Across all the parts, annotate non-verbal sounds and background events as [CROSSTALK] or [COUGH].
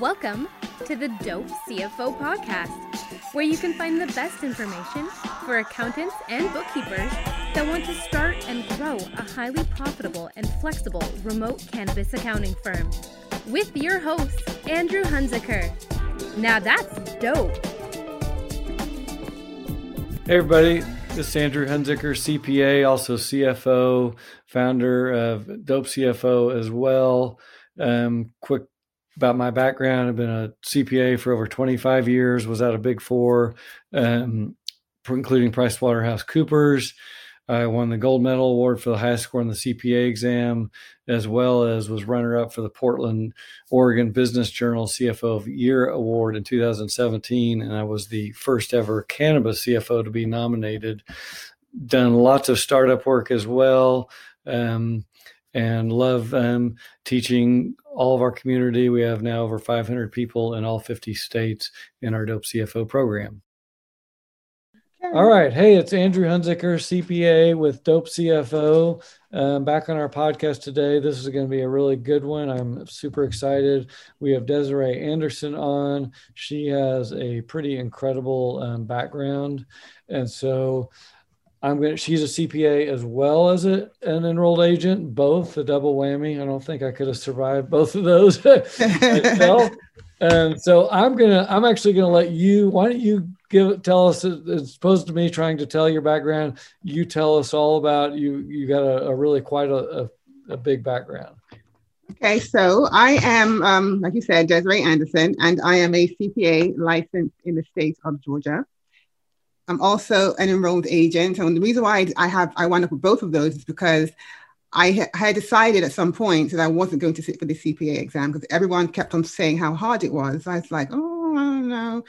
Welcome to the Dope CFO podcast, where you can find the best information for accountants and bookkeepers that want to start and grow a highly profitable and flexible remote cannabis accounting firm. With your host, Andrew Hunzicker. Now that's dope. Hey, everybody. This is Andrew Hunzicker, CPA, also CFO, founder of Dope CFO as well. Um, quick about my background. I've been a CPA for over 25 years, was at a big four, um, including PricewaterhouseCoopers. I won the gold medal award for the highest score in the CPA exam, as well as was runner up for the Portland, Oregon Business Journal CFO of the Year award in 2017. And I was the first ever cannabis CFO to be nominated. Done lots of startup work as well. Um, and love um, teaching all of our community. We have now over 500 people in all 50 states in our Dope CFO program. All right. Hey, it's Andrew Hunzicker, CPA with Dope CFO. Um, back on our podcast today. This is going to be a really good one. I'm super excited. We have Desarie Anderson on. She has a pretty incredible um, background. And so I'm going to, she's a CPA as well as a, an enrolled agent, both a double whammy. I don't think I could have survived both of those [LAUGHS] and so I'm going to, I'm actually going to let you, why don't you give, tell us, as opposed to me trying to tell your background, you tell us all about you. You got a, a really quite a, a, a, big background. Okay, so I am, um, like you said, Desarie Anderson, and I am a CPA licensed in the state of Georgia. I'm also an enrolled agent. And the reason why I have I wound up with both of those is because I had decided at some point that I wasn't going to sit for the CPA exam because everyone kept on saying how hard it was. I was like, oh, I don't know.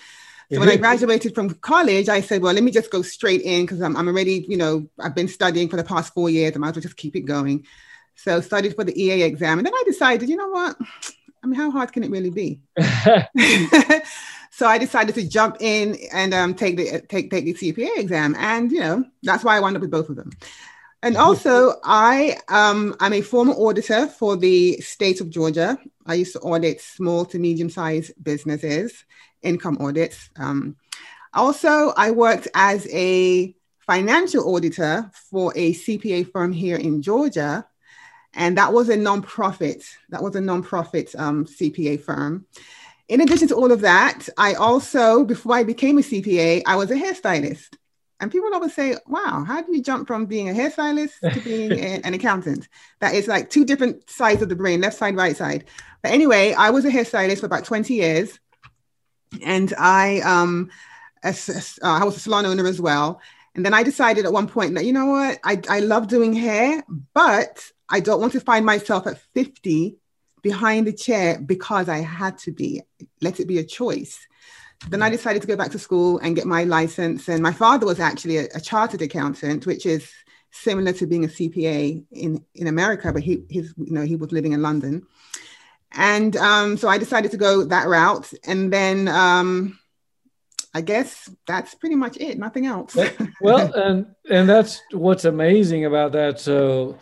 So when I mm-hmm. graduated from college, I said, well, let me just go straight in because I'm, I'm already, you know, I've been studying for the past four years. I might as well just keep it going. So studied for the EA exam. And then I decided, you know what? I mean, how hard can it really be? [LAUGHS] so I decided to jump in and um, take the take take the CPA exam, and you know that's why I wound up with both of them. And also, I um, I'm a former auditor for the state of Georgia. I used to audit small to medium sized businesses, income audits. Um, also, I worked as a financial auditor for a CPA firm here in Georgia, and that was a nonprofit. That was a nonprofit um, CPA firm. In addition to all of that, I also, before I became a CPA, I was a hairstylist. And people always say, wow, how do you jump from being a hairstylist to being a, an [LAUGHS] accountant? That is like two different sides of the brain, left side, right side. But anyway, I was a hairstylist for about 20 years. And I, um, uh, I was a salon owner as well. And then I decided at one point that, you know what, I, I love doing hair, but I don't want to find myself at 50 behind the chair because I had to be. Let it be a choice. Then I decided to go back to school and get my license. And my father was actually a, a chartered accountant, which is similar to being a CPA in, in America, but he he's you know he was living in London. And um, so I decided to go that route. And then um, I guess that's pretty much it, nothing else. well, [LAUGHS] and and that's what's amazing about that. So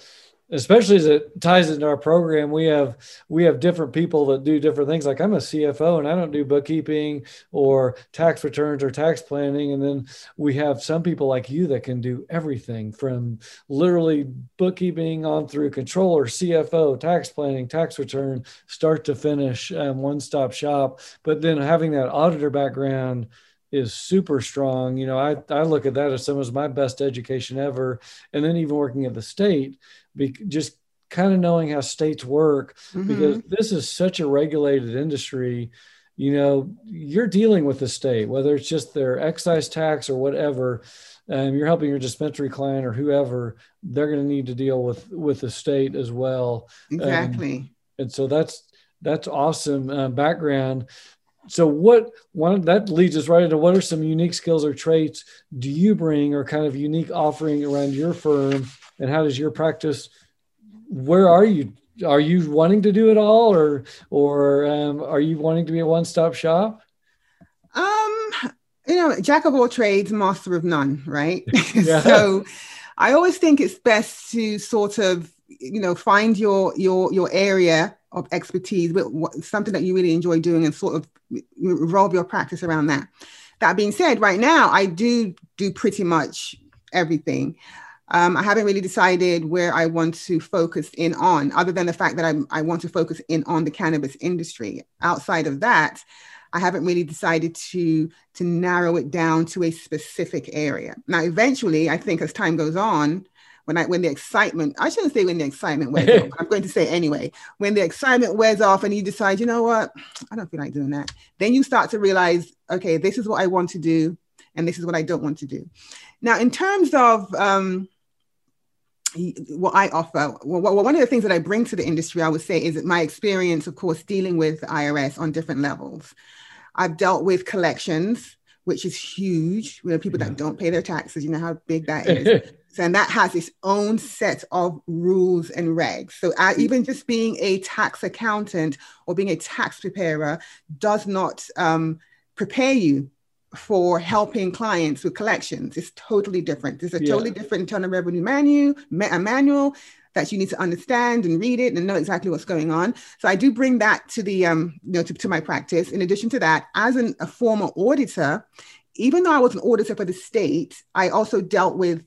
especially as it ties into our program we have we have different people that do different things. Like i'm a cfo and i don't do bookkeeping or tax returns or tax planning. And then we have some people like you that can do everything from literally bookkeeping on through controller cfo tax planning tax return start to finish um, one stop shop. But then having that auditor background is super strong. You know, I, I look at that as some of my best education ever. And then even working at the state, be, just kind of knowing how states work, mm-hmm. because this is such a regulated industry. You know, you're dealing with the state, whether it's just their excise tax or whatever. Um, you're helping your dispensary client or whoever, they're going to need to deal with with the state as well. Exactly. Um, and so that's that's awesome uh, background so what one that leads us right into what are some unique skills or traits do you bring or kind of unique offering around your firm? And how does your practice where are you? Are you wanting to do it all or or um, are you wanting to be a one-stop shop? Um you know jack of all trades master of none right? [LAUGHS] [LAUGHS] So i always think it's best to sort of you know find your your your area of expertise, something that you really enjoy doing, and sort of revolve your practice around that. That being said, right now I do do pretty much everything. Um, I haven't really decided where I want to focus in on, other than the fact that I'm, I want to focus in on the cannabis industry. Outside of that, I haven't really decided to to narrow it down to a specific area. Now, eventually, I think as time goes on, when I when the excitement, I shouldn't say when the excitement wears off, [LAUGHS] I'm going to say anyway, when the excitement wears off and you decide, you know what, I don't feel like doing that, then you start to realize, okay, this is what I want to do, and this is what I don't want to do. Now, in terms of um, what I offer, well, one of the things that I bring to the industry, I would say, is my experience, of course, dealing with IRS on different levels. I've dealt with collections, which is huge. You know, people that don't pay their taxes, you know how big that is. [LAUGHS] and that has its own set of rules and regs. So, uh, even just being a tax accountant or being a tax preparer does not um, prepare you for helping clients with collections. It's totally different. There's a yeah. totally different internal revenue manual, a manual that you need to understand and read it and know exactly what's going on. So I do bring that to the um, you know to, to my practice. In addition to that, as an, a former auditor, even though I was an auditor for the state, I also dealt with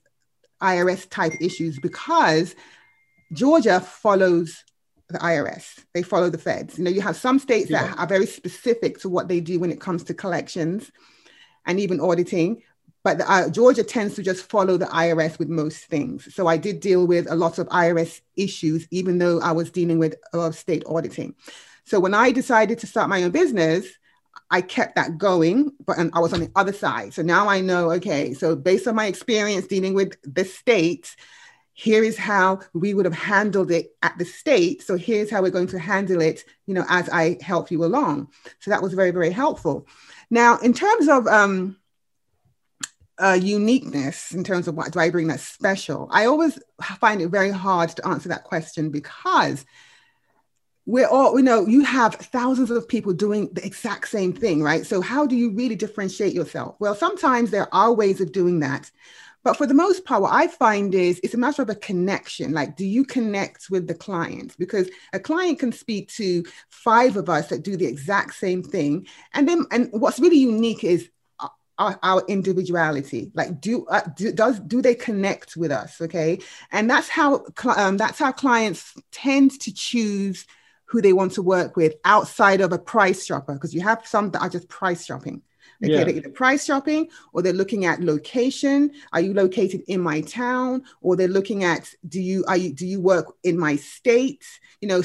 IRS type issues because Georgia follows the IRS. They follow the feds. You know, you have some states yeah. that are very specific to what they do when it comes to collections and even auditing. But the, uh, Georgia tends to just follow the IRS with most things. So I did deal with a lot of IRS issues, even though I was dealing with a lot of state auditing. So when I decided to start my own business, I kept that going, but and I was on the other side. So now I know, okay, so based on my experience dealing with the state, here is how we would have handled it at the state. So here's how we're going to handle it, you know, as I help you along. So that was very, very helpful. Now, in terms of um, uh, uniqueness, in terms of what do I bring that's special, I always find it very hard to answer that question because we're all, you know, you have thousands of people doing the exact same thing, right? So, how do you really differentiate yourself? Well, sometimes there are ways of doing that. But for the most part, what I find is it's a matter of a connection. Like, do you connect with the client? Because a client can speak to five of us that do the exact same thing. And then, and what's really unique is our, our, individuality like do, uh, do, does do they connect with us okay and that's how um, that's how clients tend to choose who they want to work with outside of a price shopper because you have some that are just price shopping Okay, yeah. they're either price shopping or they're looking at location. Are you located in my town? Or they're looking at do you are you do you work in my state? You know,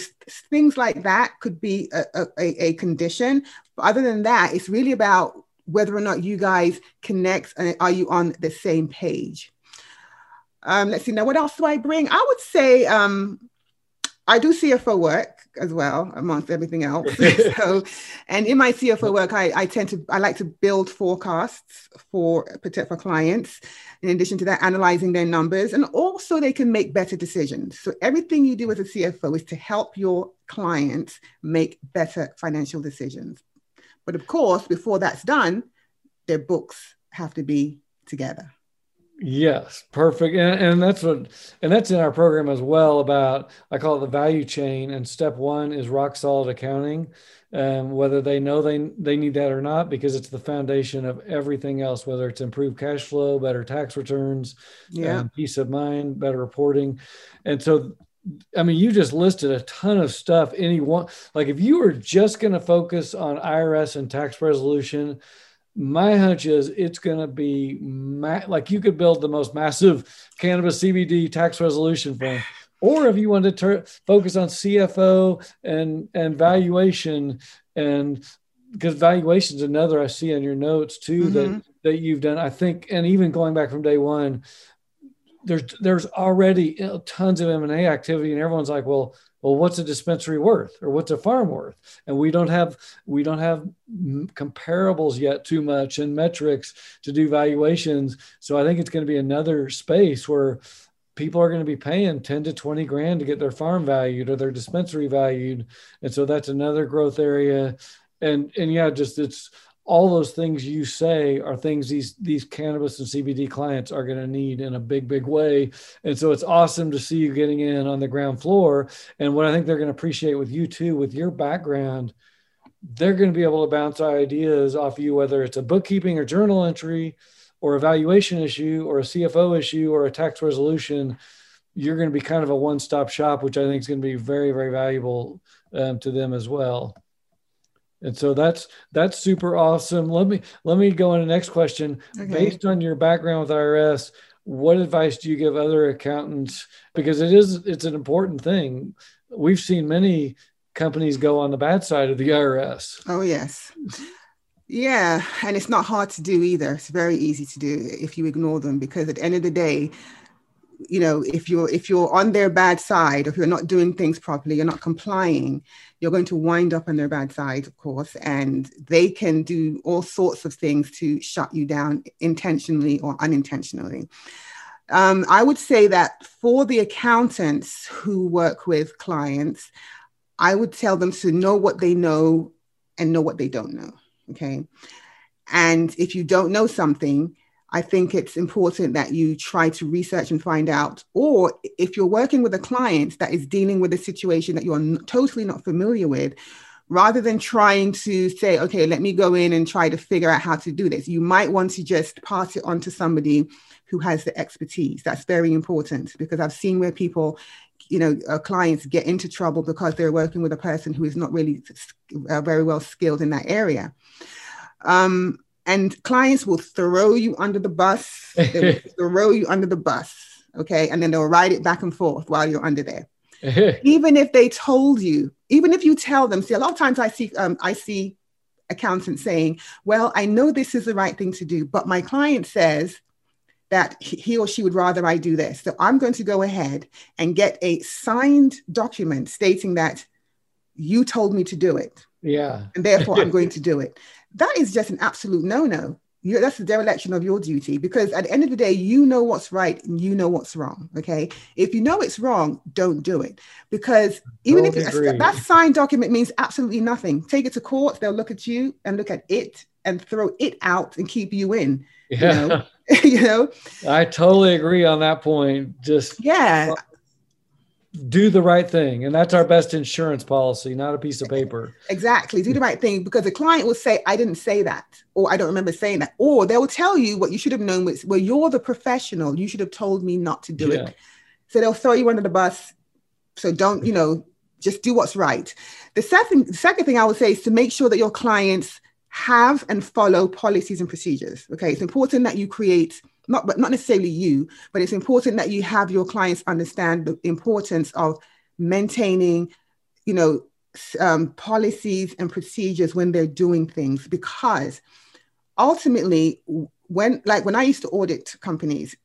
things like that could be a, a, a condition. But other than that, it's really about whether or not you guys connect and are you on the same page. Um, let's see now what else do I bring? I would say um, I do CFO work as well amongst everything else. [LAUGHS] [LAUGHS] so, and in my CFO work, I, I tend to I like to build forecasts for for clients. In addition to that, analyzing their numbers, and also they can make better decisions. So everything you do as a CFO is to help your clients make better financial decisions. But of course, before that's done, their books have to be together. Yes, perfect. And, and that's what, and that's in our program as well about, I call it the value chain. And step one is rock solid accounting, um, whether they know they, they need that or not, because it's the foundation of everything else, whether it's improved cash flow, better tax returns, yeah. Um, peace of mind, better reporting. And so, I mean, you just listed a ton of stuff. Any one, like if you were just going to focus on IRS and tax resolution, my hunch is it's going to be ma- like you could build the most massive cannabis CBD tax resolution fund. Or if you want to ter- focus on CFO and and valuation, and because valuation is another I see on your notes too mm-hmm. that that you've done. I think, and even going back from day one, there's there's already tons of M and A activity, and everyone's like, well, well what's a dispensary worth or what's a farm worth? And we don't have we don't have comparables yet too much and metrics to do valuations. So i think it's going to be another space where people are going to be paying 10 to 20 grand to get their farm valued or their dispensary valued. And so that's another growth area. And and yeah just it's all those things you say are things these these cannabis and CBD clients are going to need in a big big way. And so it's awesome to see you getting in on the ground floor. And what I think they're going to appreciate with you too, with your background, they're going to be able to bounce ideas off you, whether it's a bookkeeping or journal entry, or a valuation issue, or a CFO issue, or a tax resolution. You're going to be kind of a one stop shop, which I think is going to be very very valuable um, to them as well. And so that's that's super awesome. Let me let me go on the next question. Okay. Based on your background with IRS, what advice do you give other accountants? Because it is it's an important thing. We've seen many companies go on the bad side of the IRS. Oh yes. Yeah, and it's not hard to do either. It's very easy to do if you ignore them because at the end of the day, you know if you're if you're on their bad side if you're not doing things properly you're not complying you're going to wind up on their bad side of course and they can do all sorts of things to shut you down intentionally or unintentionally. Um, i would say that for the accountants who work with clients i would tell them to know what they know and know what they don't know okay? And if you don't know something I think it's important that you try to research and find out. Or if you're working with a client that is dealing with a situation that you're totally not familiar with, rather than trying to say, okay, let me go in and try to figure out how to do this, you might want to just pass it on to somebody who has the expertise. That's very important because I've seen where people, you know, uh, clients get into trouble because they're working with a person who is not really uh, very well skilled in that area. Um, and clients will throw you under the bus. They will [LAUGHS] throw you under the bus. Okay. And then they'll ride it back and forth while you're under there. [LAUGHS] even if they told you, even if you tell them, see, a lot of times I see, um, I see accountants saying, well, I know this is the right thing to do, but my client says that he or she would rather I do this. So I'm going to go ahead and get a signed document stating that you told me to do it. Yeah. And therefore I'm [LAUGHS] going to do it that is just an absolute no-no. You're, that's the dereliction of your duty because at the end of the day, you know what's right and you know what's wrong. Okay. If you know it's wrong, don't do it because even don't if that signed document means absolutely nothing, take it to court, they'll look at you and look at it and throw it out and keep you in. Yeah. You know, [LAUGHS] you know? I totally agree on that point. Just yeah do the right thing. And that's our best insurance policy not a piece of paper. Exactly. Do the right thing. Because the client will say i didn't say that or i don't remember saying that. Or they will tell you what you should have known was well you're the professional. You should have told me not to do yeah. it so they'll throw you under the bus. So don't you know just do what's right. The second the second thing i would say is to make sure that your clients have and follow policies and procedures okay? It's important that you create not but not necessarily you, but it's important that you have your clients understand the importance of maintaining, you know, um, policies and procedures when they're doing things. Because ultimately when like when i used to audit companies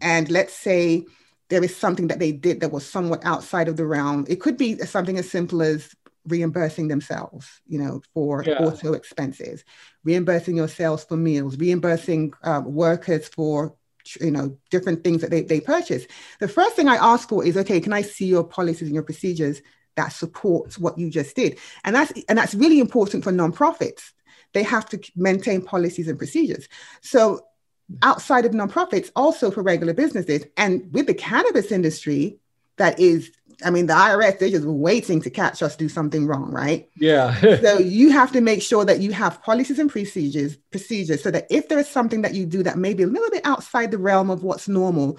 and let's say there is something that they did that was somewhat outside of the realm it could be something as simple as reimbursing themselves, you know, for yeah. auto expenses, reimbursing yourselves for meals, reimbursing uh, workers for you know different things that they, they purchase. The first thing i ask for is okay can i see your policies and your procedures that support what you just did? And that's and that's really important for nonprofits. They have to maintain policies and procedures. So outside of nonprofits also for regular businesses and with the cannabis industry that is I mean, the IRS, they're just waiting to catch us do something wrong, right? Yeah. [LAUGHS] so you have to make sure that you have policies and procedures, procedures, so that if there is something that you do that may be a little bit outside the realm of what's normal,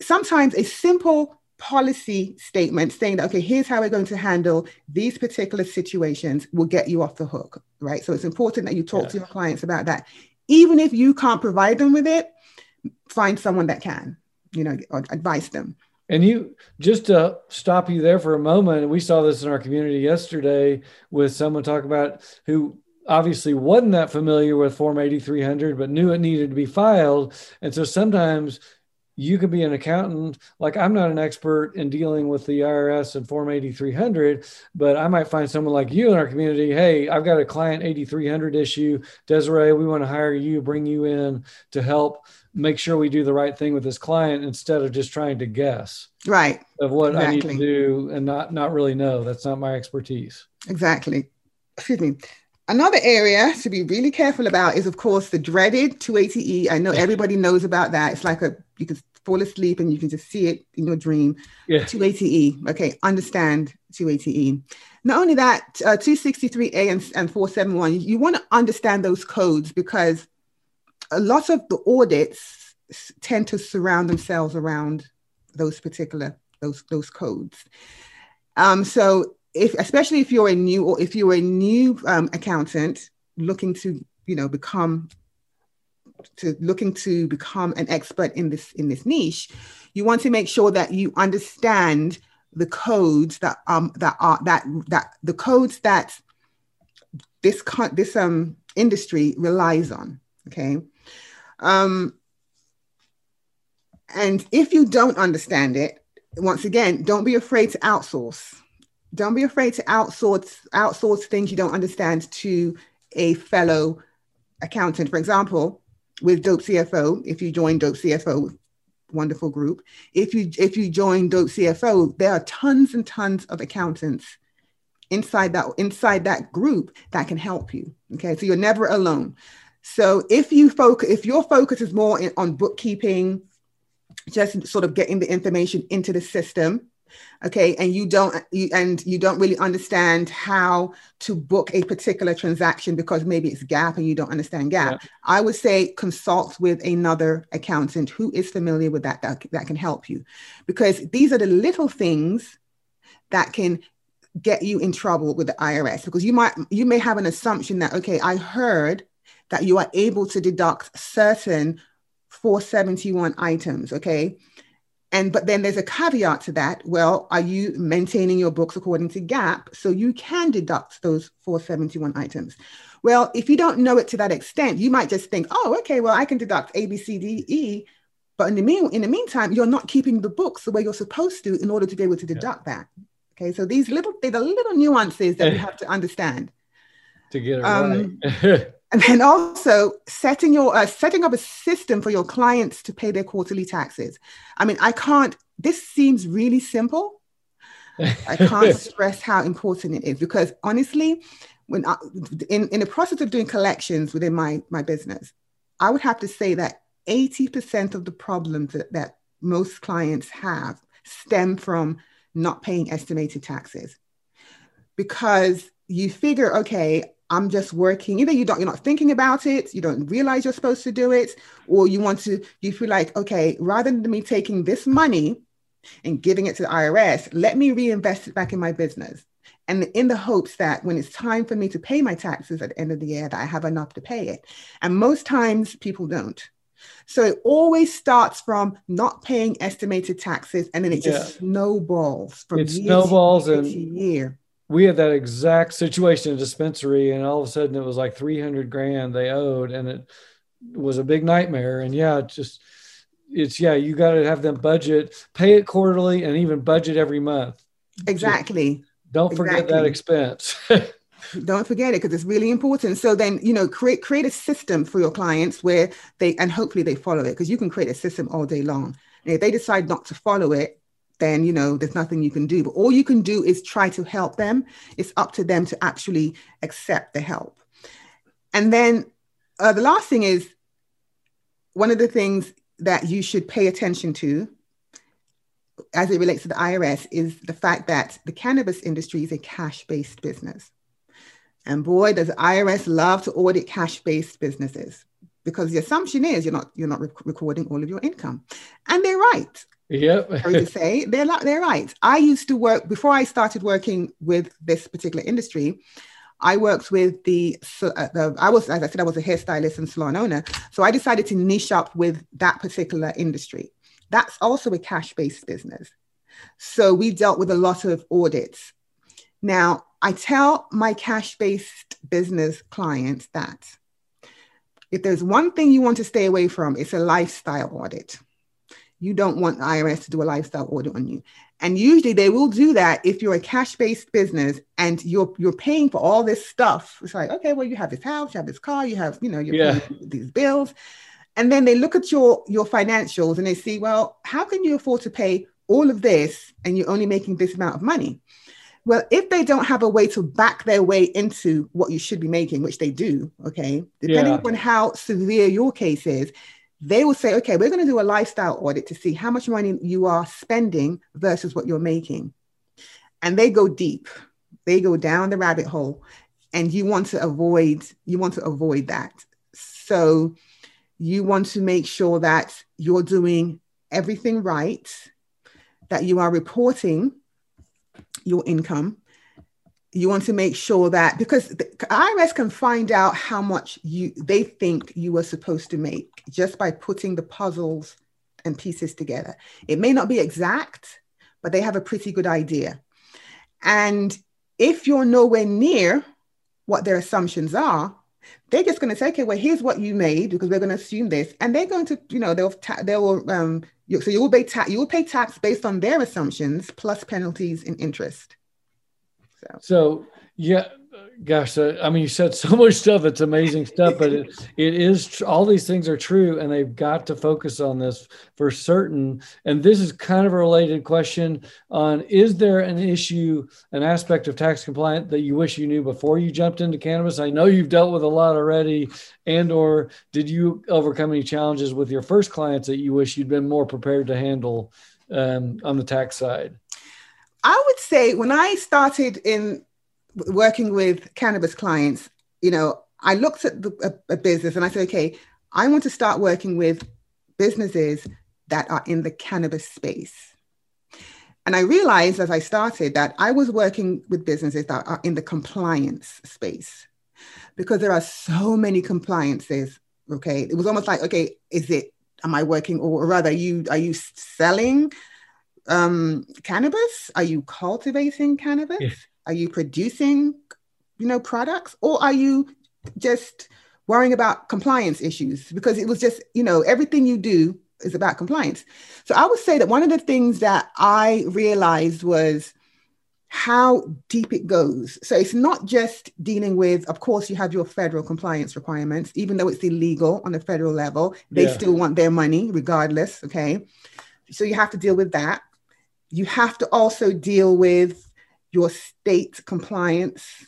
sometimes a simple policy statement saying that, okay, here's how we're going to handle these particular situations will get you off the hook, right? So it's important that you talk yeah. to your clients about that. Even if you can't provide them with it, find someone that can, you know, advise them. And you just to stop you there for a moment, we saw this in our community yesterday with someone talk about who obviously wasn't that familiar with Form 8300, but knew it needed to be filed. And so sometimes you could be an accountant. Like I'm not an expert in dealing with the IRS and Form 8300, but I might find someone like you in our community. Hey, I've got a client 8300 issue. Desarie, we want to hire you, bring you in to help make sure we do the right thing with this client instead of just trying to guess right of what exactly. I need to do and not not really know. That's not my expertise. Exactly. Excuse me. another area to be really careful about is, of course, the dreaded 280E. I know everybody knows about that. It's like a you can fall asleep and you can just see it in your dream. Yeah. 280E. Okay, understand 280E. Not only that, uh, 263A and, and 471, you, you want to understand those codes because a lot of the audits tend to surround themselves around those particular those those codes. Um, so if especially if you're a new or if you're a new um, accountant looking to you know become to looking to become an expert in this in this niche you want to make sure that you understand the codes that um that are that that the codes that this this um industry relies on okay um and if you don't understand it once again don't be afraid to outsource don't be afraid to outsource outsource things you don't understand to a fellow accountant. For example, with Dope CFO, if you join Dope CFO, wonderful group. If you if you join Dope CFO, there are tons and tons of accountants inside that inside that group that can help you. Okay, so you're never alone. So if you focus, if your focus is more in, on bookkeeping, just sort of getting the information into the system, okay and you don't you, and you don't really understand how to book a particular transaction because maybe it's GAAP and you don't understand GAAP. yeah. i would say consult with another accountant who is familiar with that, that that can help you because these are the little things that can get you in trouble with the irs because you might you may have an assumption that okay i heard that you are able to deduct certain 471 items okay and but then there's a caveat to that. Well, are you maintaining your books according to GAAP? so you can deduct those 471 items? Well, if you don't know it to that extent, you might just think, oh, okay, well, I can deduct A, B, C, D, E. But in the mean, in the meantime, you're not keeping the books the way you're supposed to in order to be able to deduct yeah. that. Okay, so these little, they're the little nuances that you [LAUGHS] have to understand to get it um, right. [LAUGHS] And then also setting your uh, setting up a system for your clients to pay their quarterly taxes. I mean, I can't. This seems really simple. I can't [LAUGHS] stress how important it is because honestly, when I, in in the process of doing collections within my my business, I would have to say that eighty percent of the problems that, that most clients have stem from not paying estimated taxes because you figure, okay, I'm just working. Either you don't, you're not thinking about it, you don't realize you're supposed to do it, or you want to, you feel like, okay, rather than me taking this money and giving it to the IRS, let me reinvest it back in my business. And in the hopes that when it's time for me to pay my taxes at the end of the year, that I have enough to pay it. And most times people don't. So it always starts from not paying estimated taxes, and then it just yeah. snowballs from it snowballs to and year we had that exact situation in dispensary and all of a sudden it was like 300 grand they owed and it was a big nightmare. And yeah it just it's yeah you got to have them budget pay it quarterly and even budget every month. Exactly. Just don't forget exactly. that expense. [LAUGHS] Don't forget it because it's really important. So then you know create create a system for your clients where they and hopefully they follow it because you can create a system all day long. And if they decide not to follow it then you know there's nothing you can do. But all you can do is try to help them. It's up to them to actually accept the help. And then uh, the last thing is one of the things that you should pay attention to as it relates to the irs is the fact that the cannabis industry is a cash-based business. And boy does irs love to audit cash-based businesses because the assumption is you're not you're not rec- recording all of your income. And they're right Yep. [LAUGHS] to say, they're not, they're right. I used to work before I started working with this particular industry. I worked with the, uh, the, I was, as I said, I was a hairstylist and salon owner. So I decided to niche up with that particular industry. That's also a cash based business. So we dealt with a lot of audits. Now, I tell my cash based business clients that if there's one thing you want to stay away from, it's a lifestyle audit you don't want the IRS to do a lifestyle audit on you. And usually they will do that if you're a cash-based business and you're you're paying for all this stuff. It's like, okay, well, you have this house, you have this car, you have, you know, you're yeah. these bills. And then they look at your your financials and they see, well, how can you afford to pay all of this and you're only making this amount of money? Well, if they don't have a way to back their way into what you should be making, which they do, okay, depending Yeah. on how severe your case is, they will say, okay, we're going to do a lifestyle audit to see how much money you are spending versus what you're making. And they go deep, they go down the rabbit hole, and you want to avoid you want to avoid that. So you want to make sure that you're doing everything right, that you are reporting your income. You want to make sure that because the IRS can find out how much you they think you were supposed to make just by putting the puzzles and pieces together. It may not be exact, but they have a pretty good idea. And if you're nowhere near what their assumptions are, they're just going to say, okay, well, here's what you made because we're going to assume this, and they're going to, you know, they'll ta- they will um, so you will pay tax you will pay tax based on their assumptions plus penalties and interest. So So yeah, gosh, uh, I mean, you said so much stuff. It's amazing stuff, but it, it is all these things are true, and they've got to focus on this for certain. And this is kind of a related question on: Is there an issue, an aspect of tax compliance that you wish you knew before you jumped into cannabis? I know you've dealt with a lot already, and or did you overcome any challenges with your first clients that you wish you'd been more prepared to handle um, on the tax side? I would say when I started in working with cannabis clients, you know, I looked at the, a, a business and I said, okay, I want to start working with businesses that are in the cannabis space. And I realized as I started that I was working with businesses that are in the compliance space because there are so many compliances. Okay. It was almost like, okay, is it, am I working or rather you, are you selling um, cannabis? Are you cultivating cannabis? Yeah. Are you producing, you know, products, or are you just worrying about compliance issues? Because it was just, you know, everything you do is about compliance. So I would say that one of the things that I realized was how deep it goes. So it's not just dealing with, of course, you have your federal compliance requirements, even though it's illegal on the federal level, they Yeah. still want their money regardless. Okay. So you have to deal with that. You have to also deal with your state compliance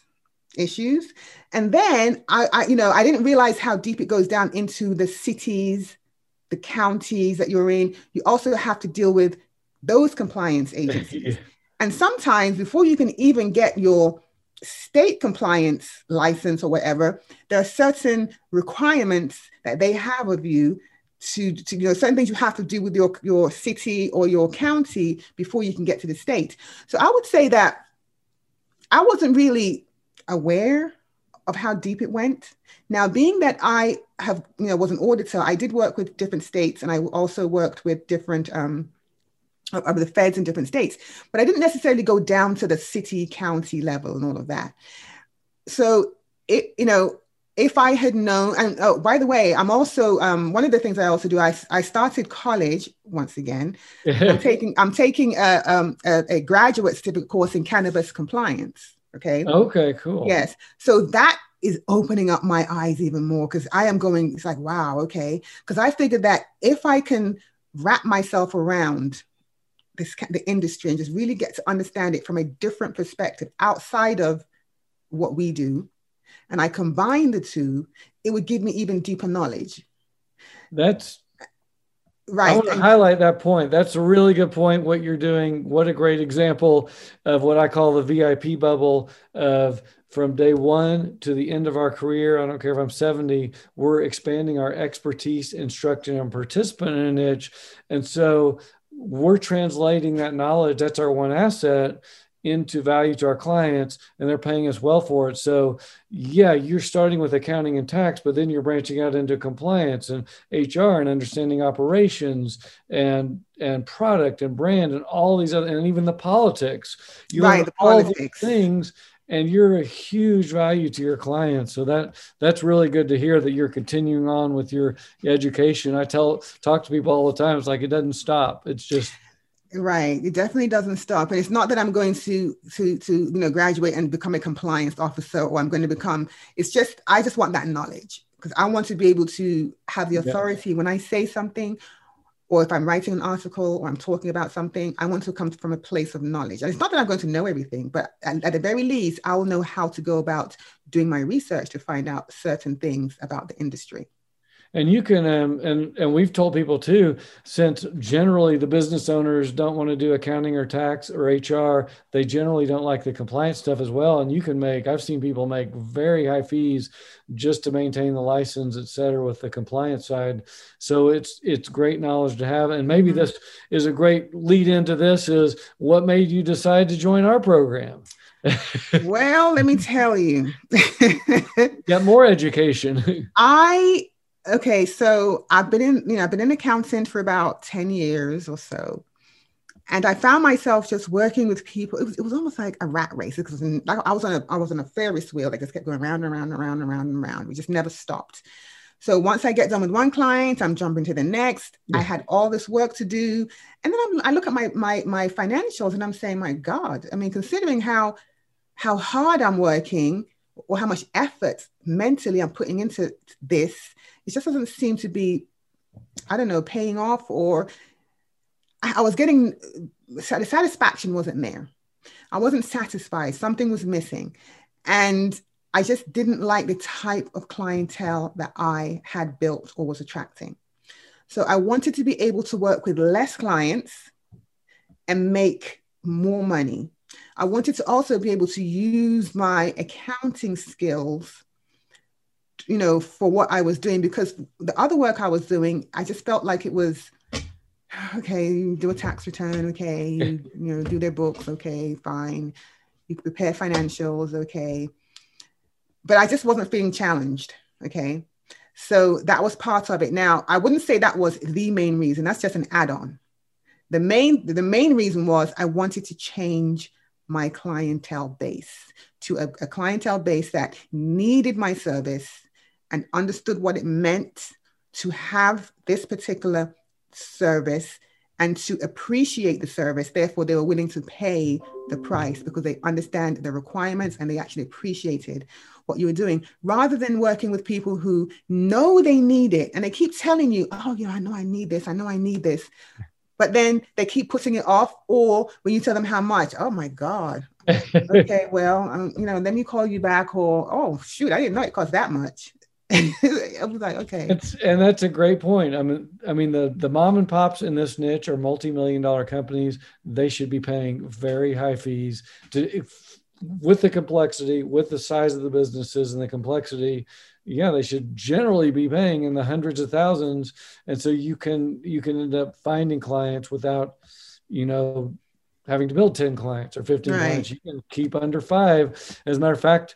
issues. And then I, I you know, I didn't realize how deep it goes down into the cities, the counties that you're in. You also have to deal with those compliance [LAUGHS] agencies. And sometimes before you can even get your state compliance license or whatever, there are certain requirements that they have of you to, to you know, certain things you have to do with your, your city or your county before you can get to the state. So I would say that I wasn't really aware of how deep it went. Now, being that I have, you know, was an auditor, I did work with different states and I also worked with different um, of the feds in different states, but I didn't necessarily go down to the city, county level and all of that. So it, you know, if I had known, and oh, by the way, I'm also um, one of the things I also do. I, I started college once again. [LAUGHS] I'm taking I'm taking a, um, a, a graduate certificate course in cannabis compliance. Okay. okay, cool. Yes. So that is opening up my eyes even more because I am going, it's like, wow, okay. Because I figured that if I can wrap myself around this the industry and just really get to understand it from a different perspective outside of what we do, and I combine the two, it would give me even deeper knowledge. That's right. I want to And- highlight that point. That's a really good point. What you're doing. What a great example of what I call the VIP bubble of from day one to the end of our career. I don't care if I'm 70, we're expanding our expertise, instructing and participant in a niche. And so we're translating that knowledge. That's our one asset into value to our clients and they're paying us well for it. So yeah, you're starting with accounting and tax, but then you're branching out into compliance and HR and understanding operations and and product and brand and all these other and even the politics. You Right, the all these politics. things and you're a huge value to your clients. So that that's really good to hear that you're continuing on with your education. I tell talk to people all the time. It's like it doesn't stop. It's just Right. It definitely doesn't stop. And it's not that I'm going to to to you know graduate and become a compliance officer or I'm going to become it's just I just want that knowledge because I want to be able to have the Yeah. authority when I say something or if I'm writing an article or I'm talking about something, I want to come from a place of knowledge. And it's not that I'm going to know everything, but at, at the very least, I'll know how to go about doing my research to find out certain things about the industry and you can um, and and we've told people too since generally the business owners don't want to do accounting or tax or hr they generally don't like the compliance stuff as well and you can make i've seen people make very high fees just to maintain the license et cetera with the compliance side so it's it's great knowledge to have and maybe mm-hmm. this is a great lead into this is what made you decide to join our program [LAUGHS] well, let me tell you. Get more education. [LAUGHS] I okay, so I've been in, you know, I've been in accounting for about 10 years or so. And I found myself just working with people. It was, it was almost like a rat race because I was on a I was on a Ferris wheel that just kept going round and around and around and around and around. We just never stopped. So once I get done with one client, I'm jumping to the next. Yeah. I had all this work to do, and then I'm, i look at my my my financials and I'm saying, my God! I mean, considering how how hard I'm working or how much effort mentally I'm putting into this, it just doesn't seem to be, I don't know, paying off or I, I was getting, the satisfaction wasn't there. I wasn't satisfied. Something was missing. And I just didn't like the type of clientele that I had built or was attracting. So I wanted to be able to work with less clients and make more money. I wanted to also be able to use my accounting skills you know, for what I was doing because the other work I was doing, I just felt like it was [SIGHS] okay, do a tax return, okay, you, you know, do their books, okay, fine. You prepare financials, okay. But I just wasn't feeling challenged, okay. So that was part of it. Now, I wouldn't say that was the main reason. That's just an add-on. The main the main reason was I wanted to change my clientele base to a, a clientele base that needed my service and understood what it meant to have this particular service and to appreciate the service. Therefore, they were willing to pay the price because they understand the requirements and they actually appreciated what you were doing rather than working with people who know they need it and they keep telling you, oh, yeah, I know I need this. I know I need this. But then they keep putting it off. Or when you tell them how much, oh my God. [LAUGHS] okay, well, um, you know, let me call you back. Or, oh, shoot, I didn't know it cost that much. [LAUGHS] I was like, okay. It's, and that's a great point. I mean, I mean, the the mom and pops in this niche are multi-million dollar companies. They should be paying very high fees to if, with the complexity, with the size of the businesses and the complexity. Yeah, they should generally be paying in the hundreds of thousands, and so you can you can end up finding clients without, you know, having to build 10 clients or 15 right. clients. You can keep under five. As a matter of fact,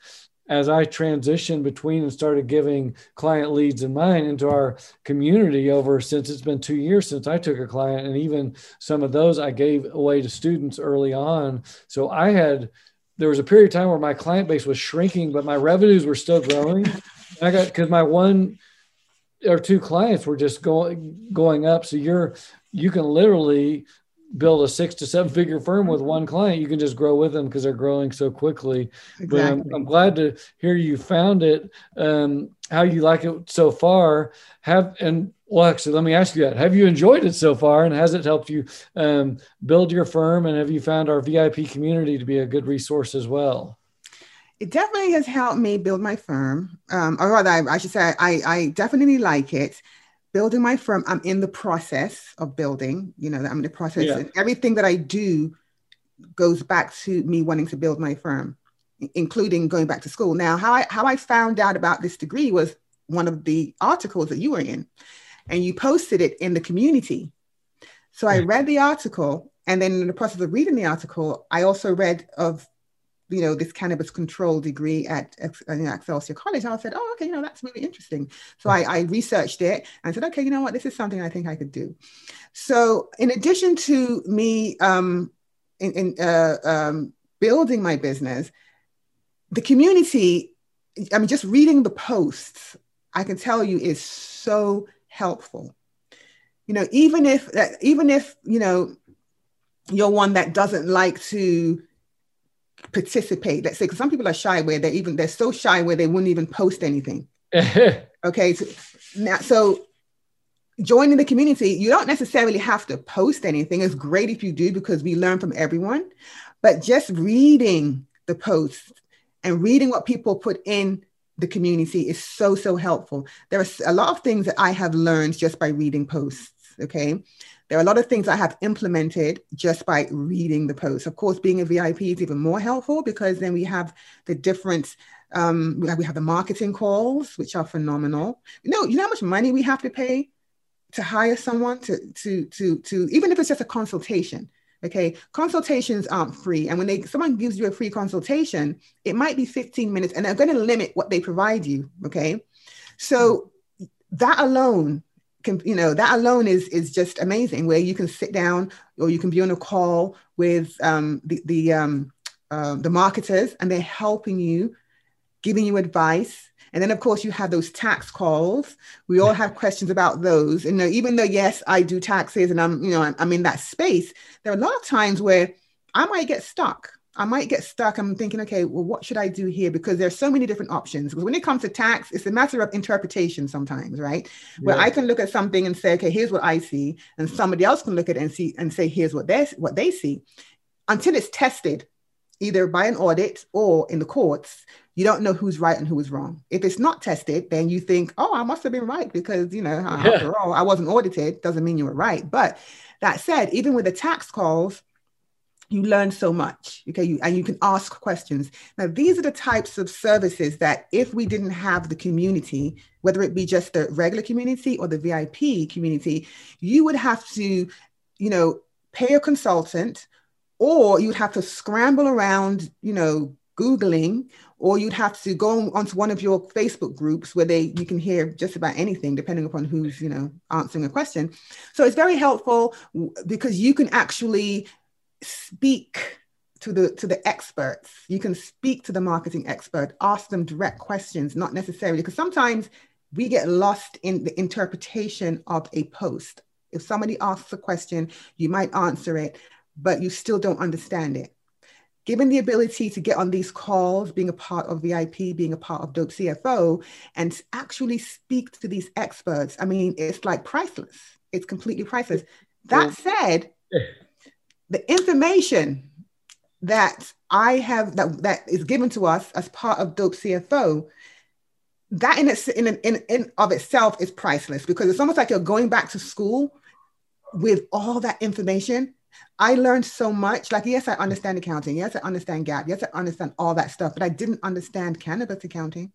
as I transitioned between and started giving client leads in mine into our community over since it's been two years since I took a client, and even some of those I gave away to students early on. So I had there was a period of time where my client base was shrinking, but my revenues were still growing. I got because my one or two clients were just going going up. So you're you can literally build a six to seven figure firm with one client, you can just grow with them because they're growing so quickly. Exactly. But I'm, I'm, glad to hear you found it, um, how you like it so far. Have and well, actually, let me ask you that: Have you enjoyed it so far, and has it helped you um, build your firm? And have you found our VIP community to be a good resource as well? It definitely has helped me build my firm, um, or rather, I, I should say, I, I definitely like it building my firm i'm in the process of building you know i'm in the process yeah. everything that i do goes back to me wanting to build my firm including going back to school. Now how i how i found out about this degree was one of the articles that you were in and you posted it in the community. So i read the article and then in the process of reading the article i also read of you know, this cannabis control degree at Excelsior College. I said, oh, okay, you know, that's really interesting. So I, I researched it and said, okay, you know what, this is something I think I could do. So in addition to me um, in, in uh, um, building my business, the community, I mean, just reading the posts, I can tell you is so helpful. You know, even if, even if, you know, you're one that doesn't like to participate let's say because some people are shy where they're even they're so shy where they wouldn't even post anything [LAUGHS] okay so now so joining the community, you don't necessarily have to post anything. It's great if you do because we learn from everyone. But just reading the posts and reading what people put in the community is so, so helpful. There are a lot of things that I have learned just by reading posts. Okay. There are a lot of things I have implemented just by reading the posts. Of course, being a VIP is even more helpful because then we have the different um, we, have, we have the marketing calls, which are phenomenal. You know, you know how much money we have to pay to hire someone to to to to even if it's just a consultation. Okay, consultations aren't free, and when they someone gives you a free consultation, it might be 15 minutes, and they're going to limit what they provide you. Okay, so that alone can you know that alone is is just amazing where you can sit down or you can be on a call with um, the the um, uh, the marketers and they're helping you giving you advice. And then, of course, you have those tax calls. We all have questions about those. And you know, even though, yes, I do taxes and I'm, you know, I'm, I'm in that space, there are a lot of times where I might get stuck. I might get stuck. I'm thinking, okay, well, what should I do here? Because there's so many different options. Because when it comes to tax, it's a matter of interpretation sometimes, right? Yeah. Where I can look at something and say, okay, here's what I see, and somebody else can look at it and see and say, here's what they what they see. Until it's tested, either by an audit or in the courts, you don't know who's right and who is wrong. If it's not tested, then you think, oh, I must have been right because, you know, yeah. [LAUGHS] after all, I wasn't audited. Doesn't mean you were right. But that said, even with the tax calls, you learn so much. Okay. You, and you can ask questions. Now, these are the types of services that if we didn't have the community, whether it be just the regular community or the VIP community, you would have to, you know, pay a consultant or you'd have to scramble around, you know, Googling, or you'd have to go onto one of your Facebook groups where they you can hear just about anything, depending upon who's you know answering a question. So it's very helpful because you can actually speak to the to the experts. You can speak to the marketing expert, ask them direct questions, not necessarily because sometimes we get lost in the interpretation of a post. If somebody asks a question, you might answer it, but you still don't understand it given the ability to get on these calls, being a part of VIP, being a part of Dope CFO, and actually speak to these experts, I mean, it's like priceless. It's completely priceless. That said, [LAUGHS] the information that I have that that is given to us as part of Dope CFO, that in, its, in, in, in of itself is priceless because it's almost like you're going back to school with all that information I learned so much. Like, yes, I understand accounting. Yes, I understand GAAP. Yes, I understand all that stuff, but I didn't understand cannabis accounting.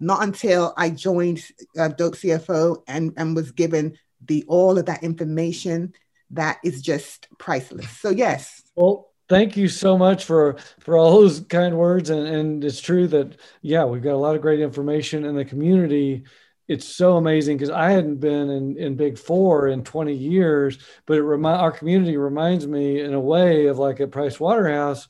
Not until I joined uh, Dope CFO and, and was given the all of that information that is just priceless. So yes. Well, thank you so much for for all those kind words. And, and it's true that yeah, we've got a lot of great information in the community it's so amazing because I hadn't been in, in Big Four in 20 years, but it remind our community reminds me in a way of like at Price Waterhouse.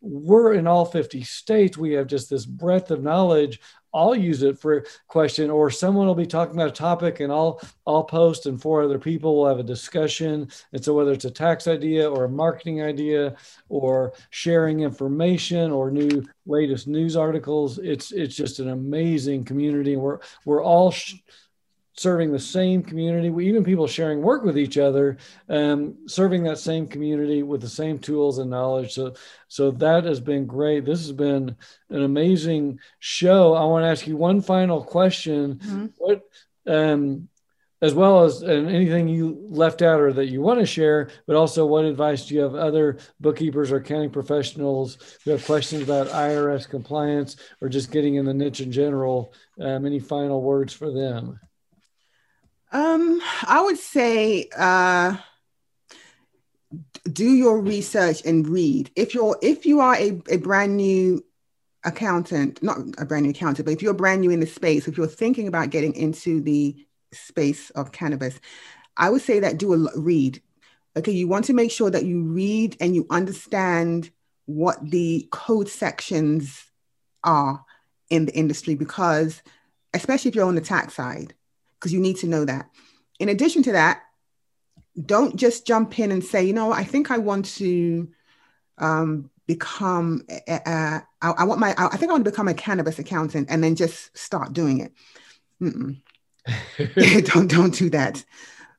We're in all 50 states. We have just this breadth of knowledge I'll use it for a question, or someone will be talking about a topic, and I'll I'll post, and four other people will have a discussion. And so whether it's a tax idea or a marketing idea, or sharing information or new latest news articles, it's it's just an amazing community. We're we're all. Sh- serving the same community, even people sharing work with each other, um, serving that same community with the same tools and knowledge. So, so that has been great. This has been an amazing show. I want to ask you one final question. Mm-hmm. What, um, as well as and anything you left out or that you want to share, but also what advice do you have other bookkeepers or accounting professionals who have questions about IRS compliance or just getting in the niche in general? Um, any final words for them? Um, I would say uh, do your research and read. If you're if you are a, a brand new accountant, not a brand new accountant, but if you're brand new in the space, if you're thinking about getting into the space of cannabis, I would say that do a read. Okay, you want to make sure that you read and you understand what the code sections are in the industry because especially if you're on the tax side because you need to know that. In addition to that, don't just jump in and say, you know, I think I want to um, become uh i want my, I think I want to become a cannabis accountant and then just start doing it. [LAUGHS] [LAUGHS] Don't don't do that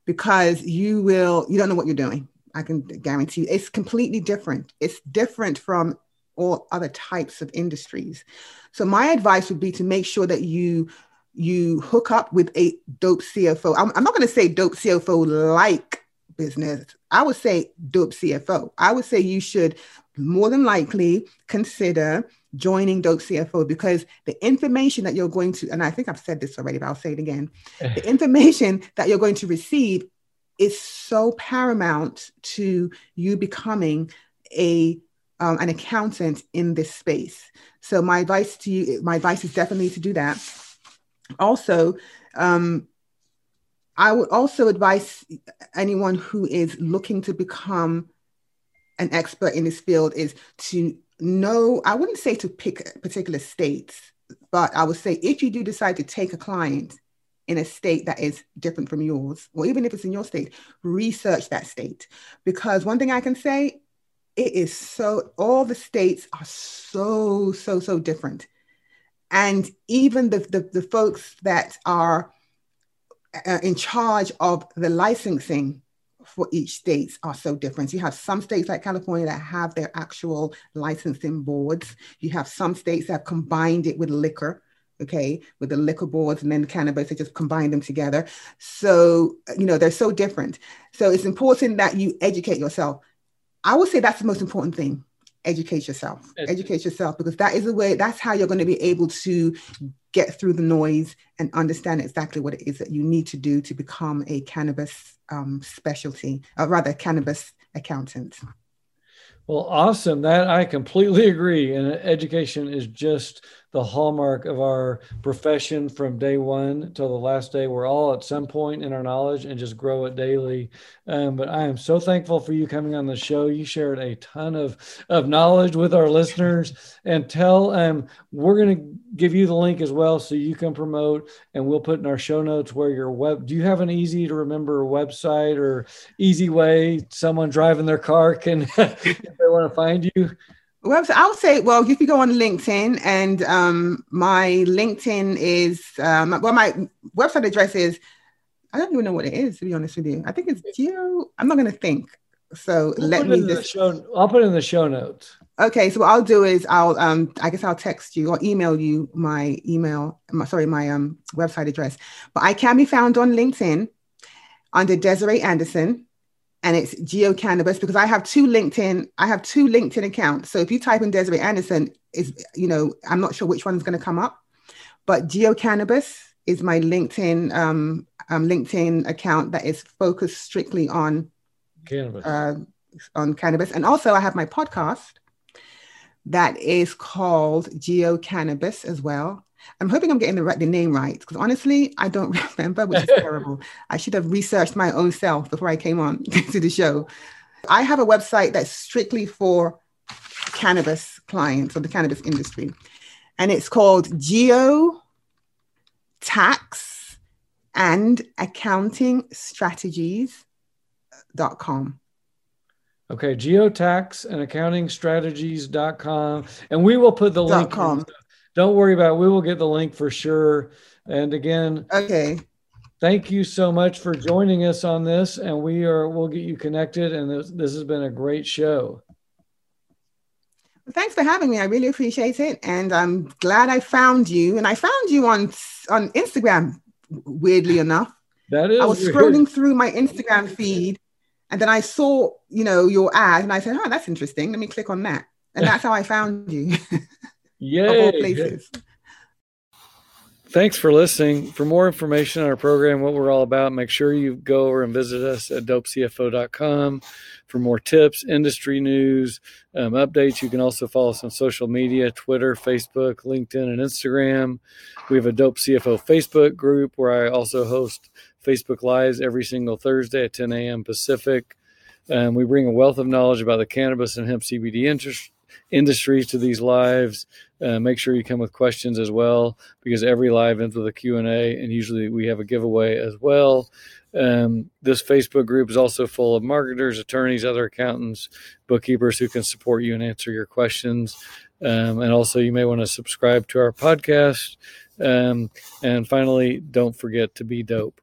because you will you don't know what you're doing. I can guarantee you. It's completely different. It's different from all other types of industries. So my advice would be to make sure that you you hook up with a dope CFO. I'm, I'm not going to say dope CFO like business. I would say dope CFO. I would say you should more than likely consider joining Dope CFO because the information that you're going to, and I think I've said this already, but I'll say it again [LAUGHS] the information that you're going to receive is so paramount to you becoming a um, an accountant in this space. So my advice to you, my advice is definitely to do that. Also, um, I would also advise anyone who is looking to become an expert in this field is to know, I wouldn't say to pick particular states, but I would say if you do decide to take a client in a state that is different from yours, or even if it's in your state, research that state. Because one thing I can say, it is so, all the states are so, so, so different. And even the, the, the folks that are uh, in charge of the licensing for each state are so different. You have some states like California that have their actual licensing boards. You have some states that have combined it with liquor, okay, with the liquor boards and then cannabis, they just combine them together. So, you know, they're so different. So it's important that you educate yourself. I would say that's the most important thing educate yourself. Educate yourself because that is the way that's how you're going to be able to get through the noise and understand exactly what it is that you need to do to become a cannabis um, specialty or rather cannabis accountant. Well awesome that i completely agree and education is just the hallmark of our profession from day one till the last day. We're all at some point in our knowledge and just grow it daily. Um, but I am so thankful for you coming on the show. You shared a ton of, of knowledge with our listeners and tell, um, we're going to give you the link as well so you can promote and we'll put in our show notes where your web, do you have an easy to remember website or easy way someone driving their car can, [LAUGHS] if they want to find you? Website i would say well if you go on linkedin and um, my linkedin is um, well my website address is i don't even know what it is to be honest with you. I think it's geo i'm not going to think. So we'll let me just show, i'll put it in the show notes. Okay so what i'll do is i'll um i guess i'll text you or email you my email my, sorry my um website address. But i can be found on linkedin under desarie anderson and it's Geo Cannabis because I have two LinkedIn, I have two LinkedIn accounts. So if you type in Desarie Anderson, is you know, I'm not sure which one's going to come up, but Geo Cannabis is my LinkedIn um, um, LinkedIn account that is focused strictly on cannabis. Uh, on cannabis, and also I have my podcast that is called Geo Cannabis as well. I'm hoping I'm getting the right the name right because honestly, I don't [LAUGHS] remember, which is [LAUGHS] terrible. I should have researched my own self before I came on [LAUGHS] to the show. I have a website that's strictly for cannabis clients or the cannabis industry, and it's called Geo Tax and Accounting Strategies.com. Okay, geotax and accounting strategies.com. And we will put the link. Don't worry about it. We will get the link for sure. And again, okay. Thank you so much for joining us on this, and we are we'll get you connected. And this, this has been a great show. Thanks for having me. I really appreciate it, and I'm glad I found you. And I found you on on Instagram. Weirdly enough, that is. I was weird. scrolling through my Instagram feed, and then I saw you know your ad, and I said, "Oh, that's interesting. Let me click on that." And [LAUGHS] that's how I found you. [LAUGHS] Yay. Thanks for listening. For more information on our program, what we're all about, make sure you go over and visit us at dopecfo.com for more tips, industry news, um, updates. You can also follow us on social media Twitter, Facebook, LinkedIn, and Instagram. We have a Dope CFO Facebook group where I also host Facebook Lives every single Thursday at 10 a.m. Pacific. Um, we bring a wealth of knowledge about the cannabis and hemp CBD industry industries to these lives. Uh, make sure you come with questions as well, because every live ends with a Q&A, and usually we have a giveaway as well. Um, this Facebook group is also full of marketers, attorneys, other accountants, bookkeepers who can support you and answer your questions. Um, and also, you may want to subscribe to our podcast. Um, and finally, don't forget to be dope.